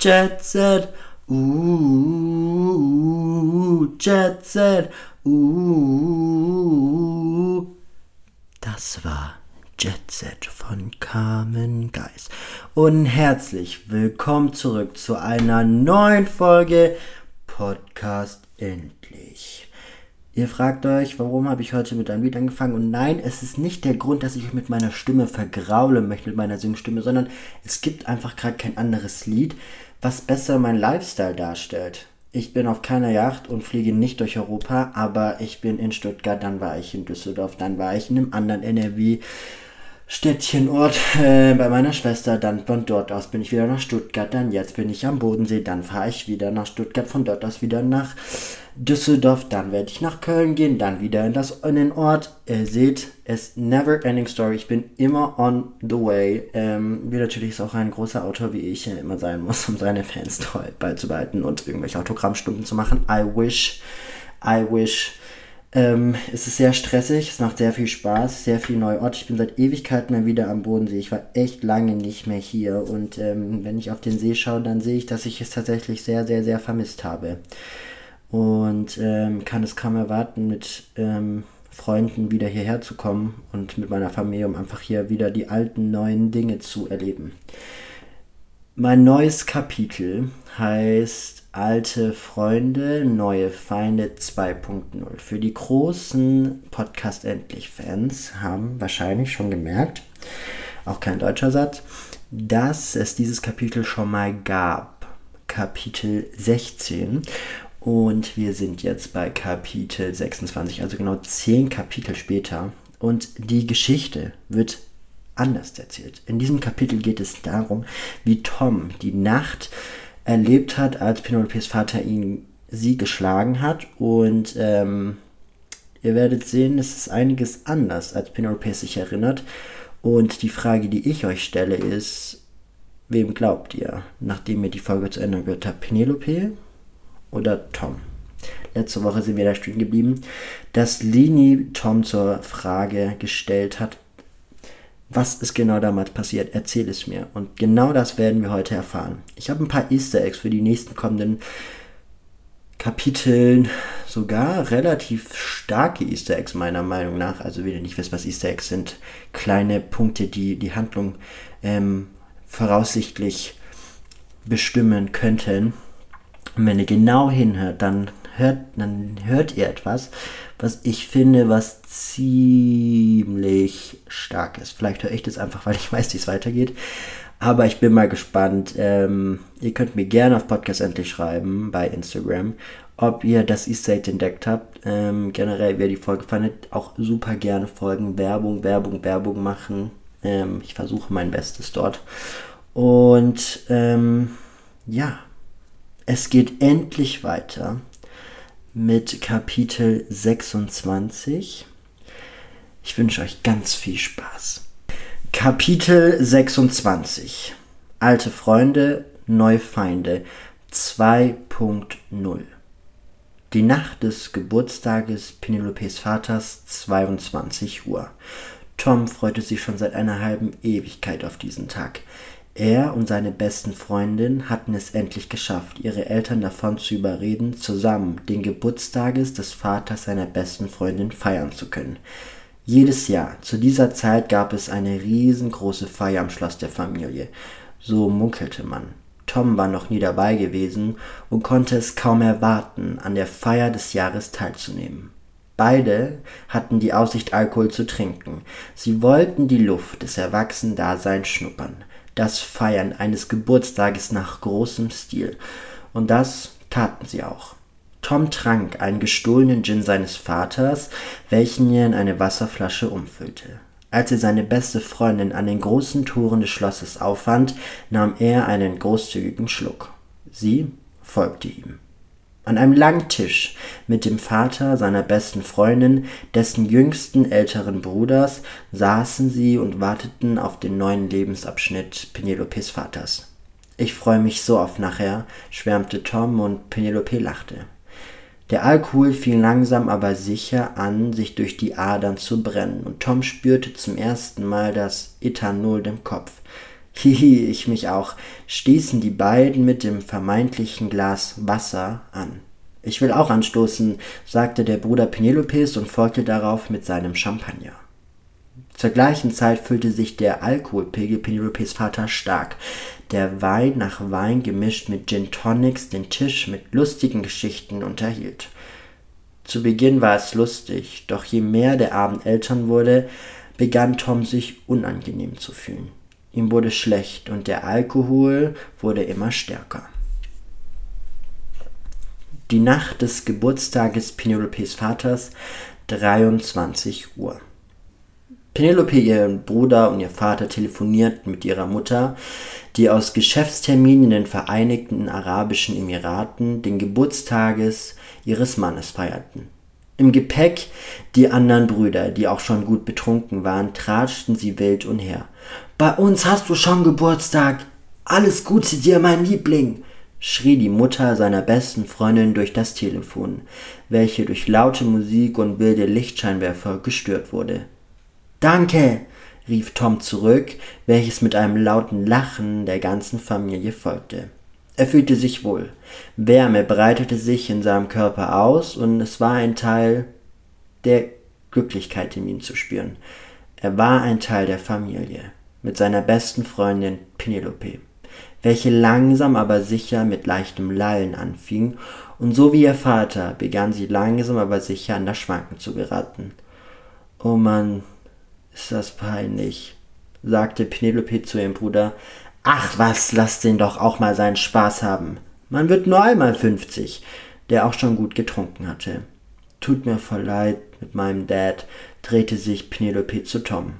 Jet Set, uh, Jet Set, uh. Das war Jet Set von Carmen Geis. Und herzlich willkommen zurück zu einer neuen Folge Podcast Endlich. Ihr fragt euch, warum habe ich heute mit einem Lied angefangen? Und nein, es ist nicht der Grund, dass ich euch mit meiner Stimme vergraulen möchte, mit meiner Singstimme, sondern es gibt einfach gerade kein anderes Lied, was besser mein Lifestyle darstellt. Ich bin auf keiner Yacht und fliege nicht durch Europa, aber ich bin in Stuttgart, dann war ich in Düsseldorf, dann war ich in einem anderen NRW. Städtchenort äh, bei meiner Schwester, dann von dort aus bin ich wieder nach Stuttgart, dann jetzt bin ich am Bodensee, dann fahre ich wieder nach Stuttgart, von dort aus wieder nach Düsseldorf, dann werde ich nach Köln gehen, dann wieder in, das, in den Ort. Ihr seht, es never ending story. Ich bin immer on the way. Ähm, wie natürlich ist auch ein großer Autor wie ich immer sein muss, um seine Fans treu beizubehalten und irgendwelche Autogrammstunden zu machen. I wish, I wish. Ähm, es ist sehr stressig, es macht sehr viel Spaß, sehr viel neue Orte. Ich bin seit Ewigkeiten mal wieder am Bodensee. Ich war echt lange nicht mehr hier und ähm, wenn ich auf den See schaue, dann sehe ich, dass ich es tatsächlich sehr, sehr, sehr vermisst habe und ähm, kann es kaum erwarten, mit ähm, Freunden wieder hierher zu kommen und mit meiner Familie, um einfach hier wieder die alten, neuen Dinge zu erleben. Mein neues Kapitel heißt Alte Freunde, neue Feinde 2.0. Für die großen Podcast Endlich Fans haben wahrscheinlich schon gemerkt, auch kein deutscher Satz, dass es dieses Kapitel schon mal gab. Kapitel 16 und wir sind jetzt bei Kapitel 26, also genau 10 Kapitel später. Und die Geschichte wird anders erzählt. In diesem Kapitel geht es darum, wie Tom die Nacht erlebt hat, als Penelopes Vater ihn sie geschlagen hat. Und ähm, ihr werdet sehen, es ist einiges anders, als Penelope sich erinnert. Und die Frage, die ich euch stelle, ist, wem glaubt ihr, nachdem ihr die Folge zu Ende gehört habt? Penelope oder Tom. Letzte Woche sind wir da stehen geblieben, dass Lini Tom zur Frage gestellt hat, was ist genau damals passiert? Erzähl es mir. Und genau das werden wir heute erfahren. Ich habe ein paar Easter Eggs für die nächsten kommenden Kapiteln, sogar relativ starke Easter Eggs meiner Meinung nach. Also wenn ihr nicht wisst, was Easter Eggs sind, kleine Punkte, die die Handlung ähm, voraussichtlich bestimmen könnten. Und wenn ihr genau hinhört, dann hört, dann hört ihr etwas, was ich finde, was ziemlich stark ist. Vielleicht höre ich das einfach, weil ich weiß, wie es weitergeht. Aber ich bin mal gespannt. Ähm, ihr könnt mir gerne auf Podcast endlich schreiben bei Instagram, ob ihr das Easter Egg entdeckt habt. Ähm, generell, wer die Folge fandet, auch super gerne folgen. Werbung, Werbung, Werbung machen. Ähm, ich versuche mein Bestes dort. Und ähm, ja, es geht endlich weiter mit Kapitel 26. Ich wünsche euch ganz viel Spaß. Kapitel 26. Alte Freunde, neue Feinde 2.0. Die Nacht des Geburtstages Penelopes Vaters, 22 Uhr. Tom freute sich schon seit einer halben Ewigkeit auf diesen Tag. Er und seine besten Freundin hatten es endlich geschafft, ihre Eltern davon zu überreden, zusammen den Geburtstages des Vaters seiner besten Freundin feiern zu können. Jedes Jahr zu dieser Zeit gab es eine riesengroße Feier am Schloss der Familie. So munkelte man. Tom war noch nie dabei gewesen und konnte es kaum erwarten, an der Feier des Jahres teilzunehmen. Beide hatten die Aussicht, Alkohol zu trinken. Sie wollten die Luft des Erwachsendaseins schnuppern das Feiern eines Geburtstages nach großem Stil. Und das taten sie auch. Tom trank einen gestohlenen Gin seines Vaters, welchen er in eine Wasserflasche umfüllte. Als er seine beste Freundin an den großen Toren des Schlosses auffand, nahm er einen großzügigen Schluck. Sie folgte ihm. An einem langen Tisch mit dem Vater seiner besten Freundin, dessen jüngsten älteren Bruders, saßen sie und warteten auf den neuen Lebensabschnitt Penelopes Vaters. Ich freue mich so auf nachher, schwärmte Tom und Penelope lachte. Der Alkohol fing langsam aber sicher an, sich durch die Adern zu brennen, und Tom spürte zum ersten Mal das Ethanol im Kopf. Hihi, ich mich auch, stießen die beiden mit dem vermeintlichen Glas Wasser an. Ich will auch anstoßen, sagte der Bruder Penelopes und folgte darauf mit seinem Champagner. Zur gleichen Zeit füllte sich der Alkoholpegel Penelopes Vater stark. Der Wein nach Wein gemischt mit Gin Tonics den Tisch mit lustigen Geschichten unterhielt. Zu Beginn war es lustig, doch je mehr der Abend älter wurde, begann Tom sich unangenehm zu fühlen. Ihm wurde schlecht und der Alkohol wurde immer stärker. Die Nacht des Geburtstages Penelopes Vaters, 23 Uhr. Penelope, ihr Bruder und ihr Vater telefonierten mit ihrer Mutter, die aus Geschäftsterminen in den Vereinigten Arabischen Emiraten den Geburtstages ihres Mannes feierten. Im Gepäck die anderen Brüder, die auch schon gut betrunken waren, tratschten sie wild umher. Bei uns hast du schon Geburtstag. Alles Gute dir, mein Liebling, schrie die Mutter seiner besten Freundin durch das Telefon, welche durch laute Musik und wilde Lichtscheinwerfer gestört wurde. Danke, rief Tom zurück, welches mit einem lauten Lachen der ganzen Familie folgte. Er fühlte sich wohl. Wärme breitete sich in seinem Körper aus, und es war ein Teil der Glücklichkeit in ihm zu spüren. Er war ein Teil der Familie, mit seiner besten Freundin Penelope, welche langsam aber sicher mit leichtem Lallen anfing, und so wie ihr Vater begann sie langsam aber sicher an das Schwanken zu geraten. Oh Mann, ist das peinlich, sagte Penelope zu ihrem Bruder. Ach was, lass den doch auch mal seinen Spaß haben. Man wird nur einmal fünfzig, der auch schon gut getrunken hatte. Tut mir voll leid mit meinem Dad, drehte sich Penelope zu Tom.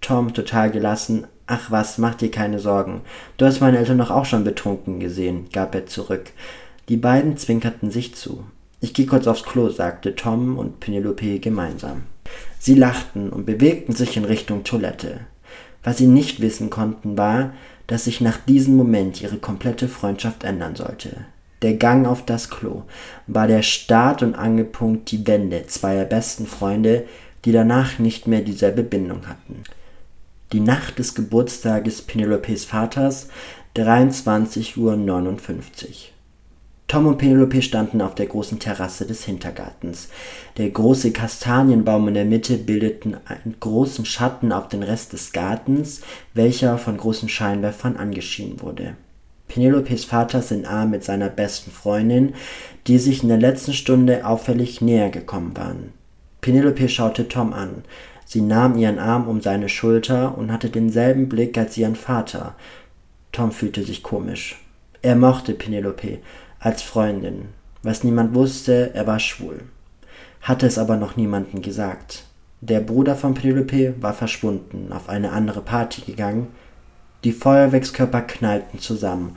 Tom, total gelassen, ach was, mach dir keine Sorgen. Du hast meine Eltern doch auch schon betrunken gesehen, gab er zurück. Die beiden zwinkerten sich zu. Ich geh kurz aufs Klo, sagte Tom und Penelope gemeinsam. Sie lachten und bewegten sich in Richtung Toilette. Was sie nicht wissen konnten, war, dass sich nach diesem Moment ihre komplette Freundschaft ändern sollte. Der Gang auf das Klo war der Start und Angelpunkt die Wende zweier besten Freunde, die danach nicht mehr dieselbe Bindung hatten. Die Nacht des Geburtstages Penelopes Vaters, 23.59 Uhr. Tom und Penelope standen auf der großen Terrasse des Hintergartens. Der große Kastanienbaum in der Mitte bildete einen großen Schatten auf den Rest des Gartens, welcher von großen Scheinwerfern angeschienen wurde. Penelopes Vater sind arm mit seiner besten Freundin, die sich in der letzten Stunde auffällig näher gekommen waren. Penelope schaute Tom an. Sie nahm ihren Arm um seine Schulter und hatte denselben Blick als ihren Vater. Tom fühlte sich komisch. Er mochte Penelope, als Freundin. Was niemand wusste, er war schwul. Hatte es aber noch niemandem gesagt. Der Bruder von Penelope war verschwunden, auf eine andere Party gegangen. Die Feuerwerkskörper knallten zusammen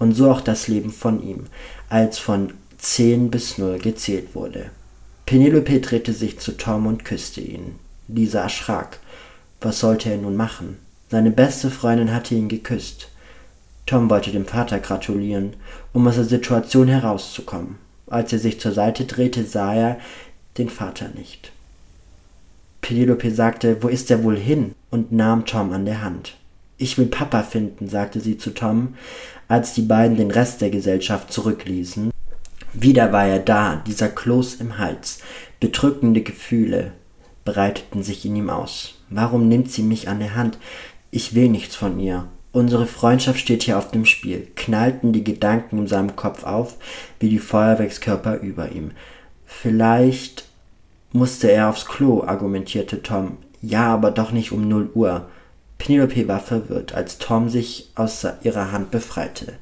und so auch das Leben von ihm, als von zehn bis null gezählt wurde. Penelope drehte sich zu Tom und küsste ihn. Dieser erschrak. Was sollte er nun machen? Seine beste Freundin hatte ihn geküsst. Tom wollte dem Vater gratulieren, um aus der Situation herauszukommen. Als er sich zur Seite drehte, sah er den Vater nicht. Penelope sagte, wo ist er wohl hin? und nahm Tom an der Hand. Ich will Papa finden, sagte sie zu Tom, als die beiden den Rest der Gesellschaft zurückließen. Wieder war er da, dieser Kloß im Hals. Bedrückende Gefühle breiteten sich in ihm aus. Warum nimmt sie mich an der Hand? Ich will nichts von ihr. Unsere Freundschaft steht hier auf dem Spiel, knallten die Gedanken in seinem Kopf auf, wie die Feuerwerkskörper über ihm. Vielleicht musste er aufs Klo, argumentierte Tom. Ja, aber doch nicht um null Uhr. Penelope war verwirrt, als Tom sich aus ihrer Hand befreite.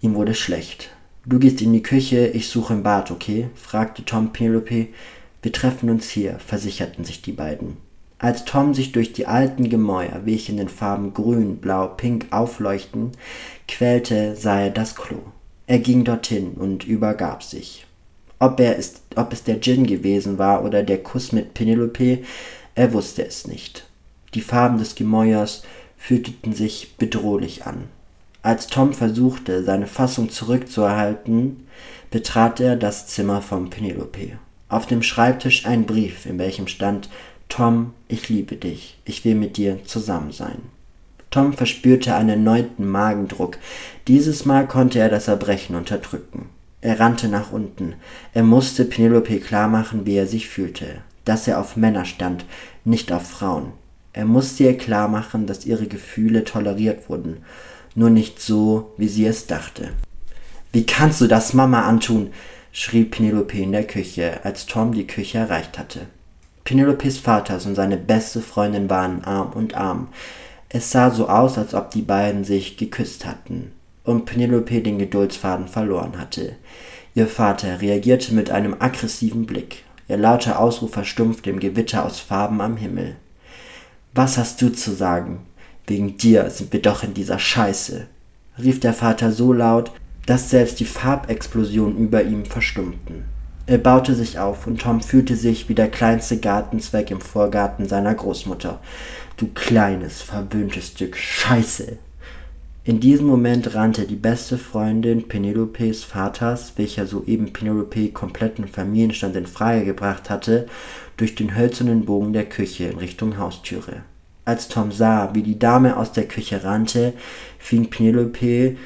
Ihm wurde schlecht. Du gehst in die Küche, ich suche im Bad, okay? fragte Tom Penelope. Wir treffen uns hier, versicherten sich die beiden. Als Tom sich durch die alten Gemäuer, welche in den Farben grün, blau, pink aufleuchten, quälte, sah er das Klo. Er ging dorthin und übergab sich. Ob, er ist, ob es der Gin gewesen war oder der Kuss mit Penelope, er wusste es nicht. Die Farben des Gemäuers fühlten sich bedrohlich an. Als Tom versuchte, seine Fassung zurückzuerhalten, betrat er das Zimmer von Penelope. Auf dem Schreibtisch ein Brief, in welchem stand Tom, ich liebe dich, ich will mit dir zusammen sein. Tom verspürte einen erneuten Magendruck. Dieses Mal konnte er das Erbrechen unterdrücken. Er rannte nach unten. Er musste Penelope klarmachen, wie er sich fühlte, dass er auf Männer stand, nicht auf Frauen. Er musste ihr klarmachen, dass ihre Gefühle toleriert wurden, nur nicht so, wie sie es dachte. Wie kannst du das Mama antun? Schrie Penelope in der Küche, als Tom die Küche erreicht hatte. Penelopes Vater und seine beste Freundin waren Arm und Arm. Es sah so aus, als ob die beiden sich geküsst hatten und Penelope den Geduldsfaden verloren hatte. Ihr Vater reagierte mit einem aggressiven Blick. Ihr lauter Ausruf verstumpfte im Gewitter aus Farben am Himmel. Was hast du zu sagen? Wegen dir sind wir doch in dieser Scheiße, rief der Vater so laut, dass selbst die Farbexplosionen über ihm verstummten. Er baute sich auf und Tom fühlte sich wie der kleinste Gartenzweck im Vorgarten seiner Großmutter. Du kleines, verwöhntes Stück Scheiße. In diesem Moment rannte die beste Freundin Penelopes Vaters, welcher soeben Penelope kompletten Familienstand in Frage gebracht hatte, durch den hölzernen Bogen der Küche in Richtung Haustüre. Als Tom sah, wie die Dame aus der Küche rannte, fing Penelope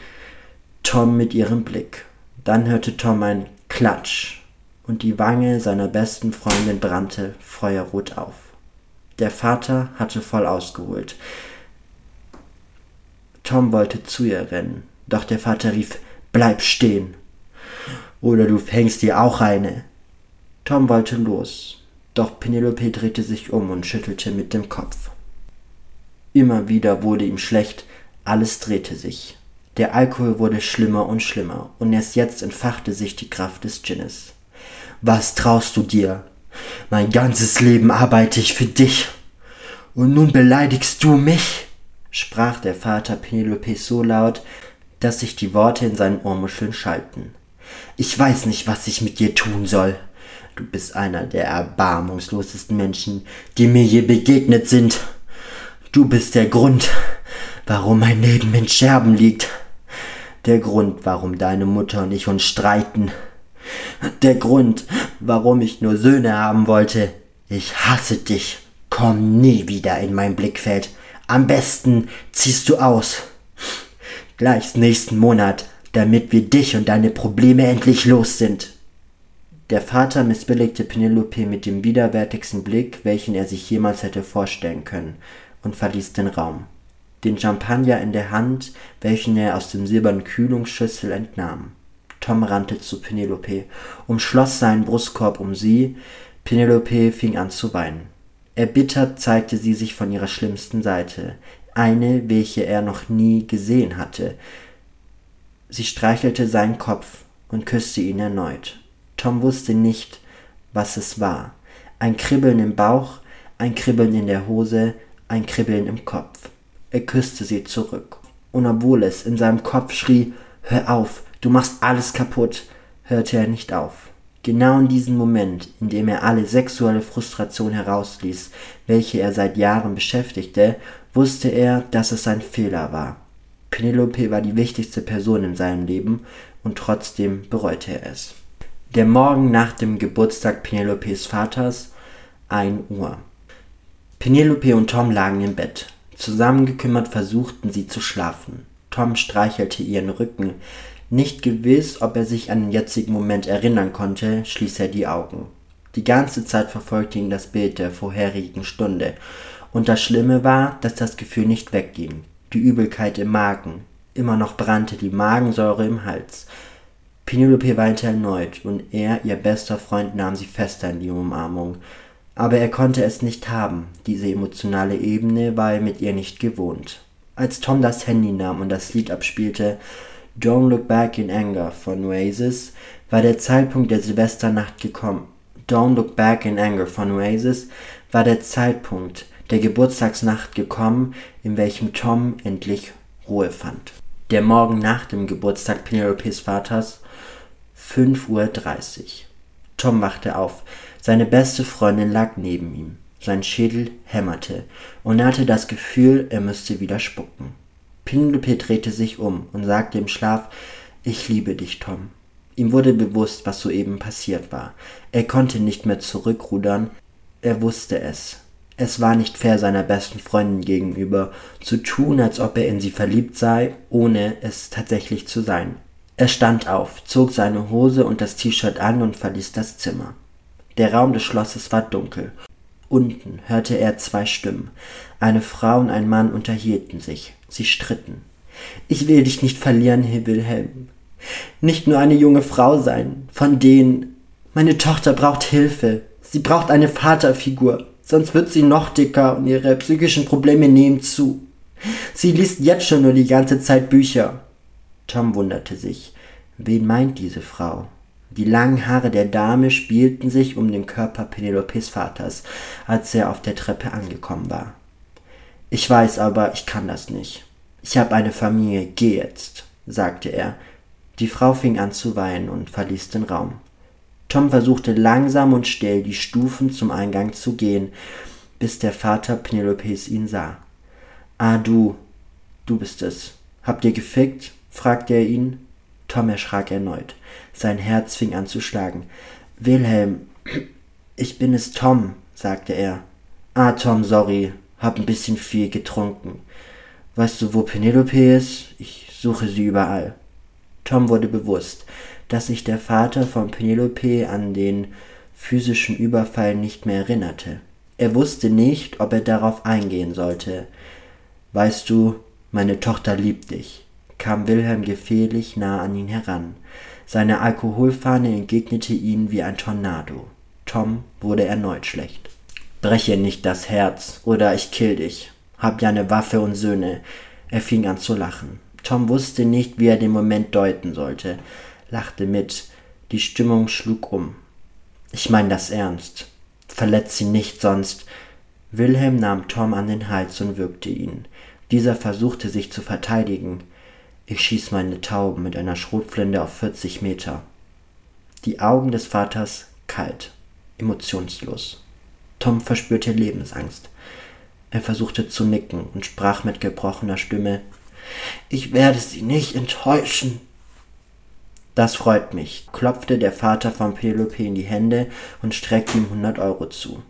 Tom mit ihrem Blick. Dann hörte Tom ein Klatsch und die Wange seiner besten Freundin brannte feuerrot auf. Der Vater hatte voll ausgeholt. Tom wollte zu ihr rennen, doch der Vater rief Bleib stehen. Oder du fängst dir auch eine. Tom wollte los, doch Penelope drehte sich um und schüttelte mit dem Kopf. Immer wieder wurde ihm schlecht, alles drehte sich. Der Alkohol wurde schlimmer und schlimmer, und erst jetzt entfachte sich die Kraft des Ginnes. Was traust du dir? Mein ganzes Leben arbeite ich für dich. Und nun beleidigst du mich? sprach der Vater Penelope so laut, dass sich die Worte in seinen Ohrmuscheln schalten. Ich weiß nicht, was ich mit dir tun soll. Du bist einer der erbarmungslosesten Menschen, die mir je begegnet sind. Du bist der Grund, warum mein Leben in Scherben liegt der Grund, warum deine Mutter und ich uns streiten. Der Grund, warum ich nur Söhne haben wollte. Ich hasse dich. Komm nie wieder in mein Blickfeld. Am besten ziehst du aus. Gleich nächsten Monat, damit wir dich und deine Probleme endlich los sind. Der Vater missbilligte Penelope mit dem widerwärtigsten Blick, welchen er sich jemals hätte vorstellen können, und verließ den Raum den Champagner in der Hand, welchen er aus dem silbernen Kühlungsschüssel entnahm. Tom rannte zu Penelope, umschloss seinen Brustkorb um sie. Penelope fing an zu weinen. Erbittert zeigte sie sich von ihrer schlimmsten Seite, eine, welche er noch nie gesehen hatte. Sie streichelte seinen Kopf und küsste ihn erneut. Tom wusste nicht, was es war. Ein Kribbeln im Bauch, ein Kribbeln in der Hose, ein Kribbeln im Kopf. Er küsste sie zurück. Und obwohl es in seinem Kopf schrie, hör auf, du machst alles kaputt, hörte er nicht auf. Genau in diesem Moment, in dem er alle sexuelle Frustration herausließ, welche er seit Jahren beschäftigte, wusste er, dass es ein Fehler war. Penelope war die wichtigste Person in seinem Leben und trotzdem bereute er es. Der Morgen nach dem Geburtstag Penelopes Vaters, 1 Uhr. Penelope und Tom lagen im Bett. Zusammengekümmert versuchten sie zu schlafen. Tom streichelte ihren Rücken. Nicht gewiss, ob er sich an den jetzigen Moment erinnern konnte, schließ er die Augen. Die ganze Zeit verfolgte ihn das Bild der vorherigen Stunde. Und das Schlimme war, dass das Gefühl nicht wegging. Die Übelkeit im Magen. Immer noch brannte die Magensäure im Hals. Penelope weinte erneut, und er, ihr bester Freund, nahm sie fester in die Umarmung. Aber er konnte es nicht haben, diese emotionale Ebene war er mit ihr nicht gewohnt. Als Tom das Handy nahm und das Lied abspielte, Don't Look Back in Anger von Oasis, war der Zeitpunkt der Silvesternacht gekommen. Don't Look Back in Anger von Oasis war der Zeitpunkt der Geburtstagsnacht gekommen, in welchem Tom endlich Ruhe fand. Der Morgen nach dem Geburtstag Penelopes Vaters, 5.30 Uhr. Tom wachte auf. Seine beste Freundin lag neben ihm. Sein Schädel hämmerte, und er hatte das Gefühl, er müsste wieder spucken. Penelope drehte sich um und sagte im Schlaf Ich liebe dich, Tom. Ihm wurde bewusst, was soeben passiert war. Er konnte nicht mehr zurückrudern, er wusste es. Es war nicht fair seiner besten Freundin gegenüber, zu tun, als ob er in sie verliebt sei, ohne es tatsächlich zu sein. Er stand auf, zog seine Hose und das T-Shirt an und verließ das Zimmer. Der Raum des Schlosses war dunkel. Unten hörte er zwei Stimmen. Eine Frau und ein Mann unterhielten sich. Sie stritten. Ich will dich nicht verlieren, Herr Wilhelm. Nicht nur eine junge Frau sein, von denen. Meine Tochter braucht Hilfe. Sie braucht eine Vaterfigur sonst wird sie noch dicker und ihre psychischen Probleme nehmen zu. Sie liest jetzt schon nur die ganze Zeit Bücher. Tom wunderte sich. Wen meint diese Frau? Die langen Haare der Dame spielten sich um den Körper Penelopes Vaters, als er auf der Treppe angekommen war. Ich weiß aber, ich kann das nicht. Ich habe eine Familie, geh jetzt, sagte er. Die Frau fing an zu weinen und verließ den Raum. Tom versuchte langsam und still die Stufen zum Eingang zu gehen, bis der Vater Penelopes ihn sah. Ah, du, du bist es. Habt ihr gefickt? fragte er ihn. Tom erschrak erneut. Sein Herz fing an zu schlagen. Wilhelm, ich bin es Tom, sagte er. Ah, Tom, sorry, hab ein bisschen viel getrunken. Weißt du, wo Penelope ist? Ich suche sie überall. Tom wurde bewusst, dass sich der Vater von Penelope an den physischen Überfall nicht mehr erinnerte. Er wusste nicht, ob er darauf eingehen sollte. Weißt du, meine Tochter liebt dich, kam Wilhelm gefährlich nah an ihn heran. Seine Alkoholfahne entgegnete ihn wie ein Tornado. Tom wurde erneut schlecht. Breche nicht das Herz, oder ich kill dich. Hab ja eine Waffe und Söhne. Er fing an zu lachen. Tom wusste nicht, wie er den Moment deuten sollte lachte mit. Die Stimmung schlug um. Ich mein das ernst. Verletz sie nicht, sonst. Wilhelm nahm Tom an den Hals und würgte ihn. Dieser versuchte sich zu verteidigen. Ich schieß meine Tauben mit einer Schrotflinte auf 40 Meter. Die Augen des Vaters kalt, emotionslos. Tom verspürte Lebensangst. Er versuchte zu nicken und sprach mit gebrochener Stimme Ich werde sie nicht enttäuschen. Das freut mich, klopfte der Vater von Penelope in die Hände und streckte ihm hundert Euro zu.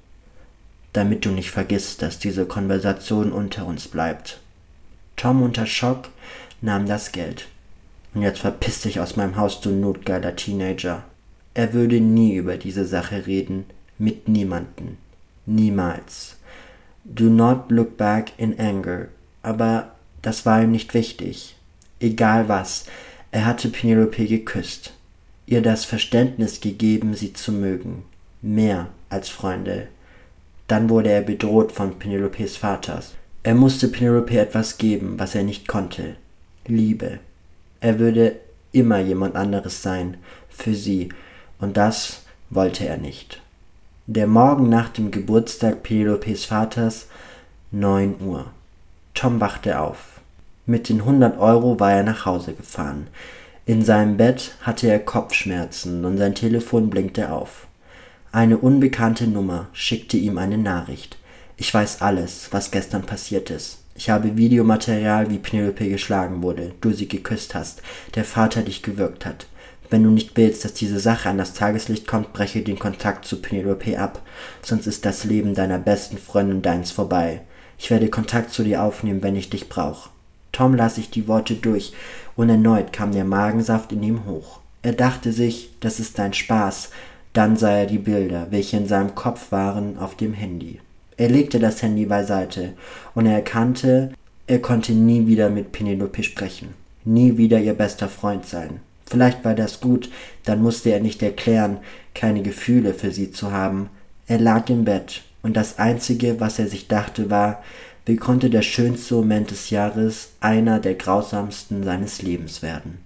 Damit du nicht vergisst, dass diese Konversation unter uns bleibt. Tom unter Schock nahm das Geld. Und jetzt verpiss dich aus meinem Haus, du notgeiler Teenager. Er würde nie über diese Sache reden, mit niemanden. Niemals. Do not look back in anger. Aber das war ihm nicht wichtig. Egal was, er hatte Penelope geküsst, ihr das Verständnis gegeben, sie zu mögen, mehr als Freunde. Dann wurde er bedroht von Penelopes Vaters. Er musste Penelope etwas geben, was er nicht konnte. Liebe. Er würde immer jemand anderes sein, für sie, und das wollte er nicht. Der Morgen nach dem Geburtstag Penelopes Vaters, neun Uhr. Tom wachte auf. Mit den 100 Euro war er nach Hause gefahren. In seinem Bett hatte er Kopfschmerzen und sein Telefon blinkte auf. Eine unbekannte Nummer schickte ihm eine Nachricht. Ich weiß alles, was gestern passiert ist. Ich habe Videomaterial, wie Penelope geschlagen wurde, du sie geküsst hast, der Vater dich gewürgt hat. Wenn du nicht willst, dass diese Sache an das Tageslicht kommt, breche den Kontakt zu Penelope ab, sonst ist das Leben deiner besten Freundin deins vorbei. Ich werde Kontakt zu dir aufnehmen, wenn ich dich brauche. Tom las sich die Worte durch, und erneut kam der Magensaft in ihm hoch. Er dachte sich, das ist ein Spaß, dann sah er die Bilder, welche in seinem Kopf waren, auf dem Handy. Er legte das Handy beiseite, und er erkannte, er konnte nie wieder mit Penelope sprechen, nie wieder ihr bester Freund sein. Vielleicht war das gut, dann musste er nicht erklären, keine Gefühle für sie zu haben. Er lag im Bett, und das Einzige, was er sich dachte, war, wie konnte der schönste Moment des Jahres einer der grausamsten seines Lebens werden?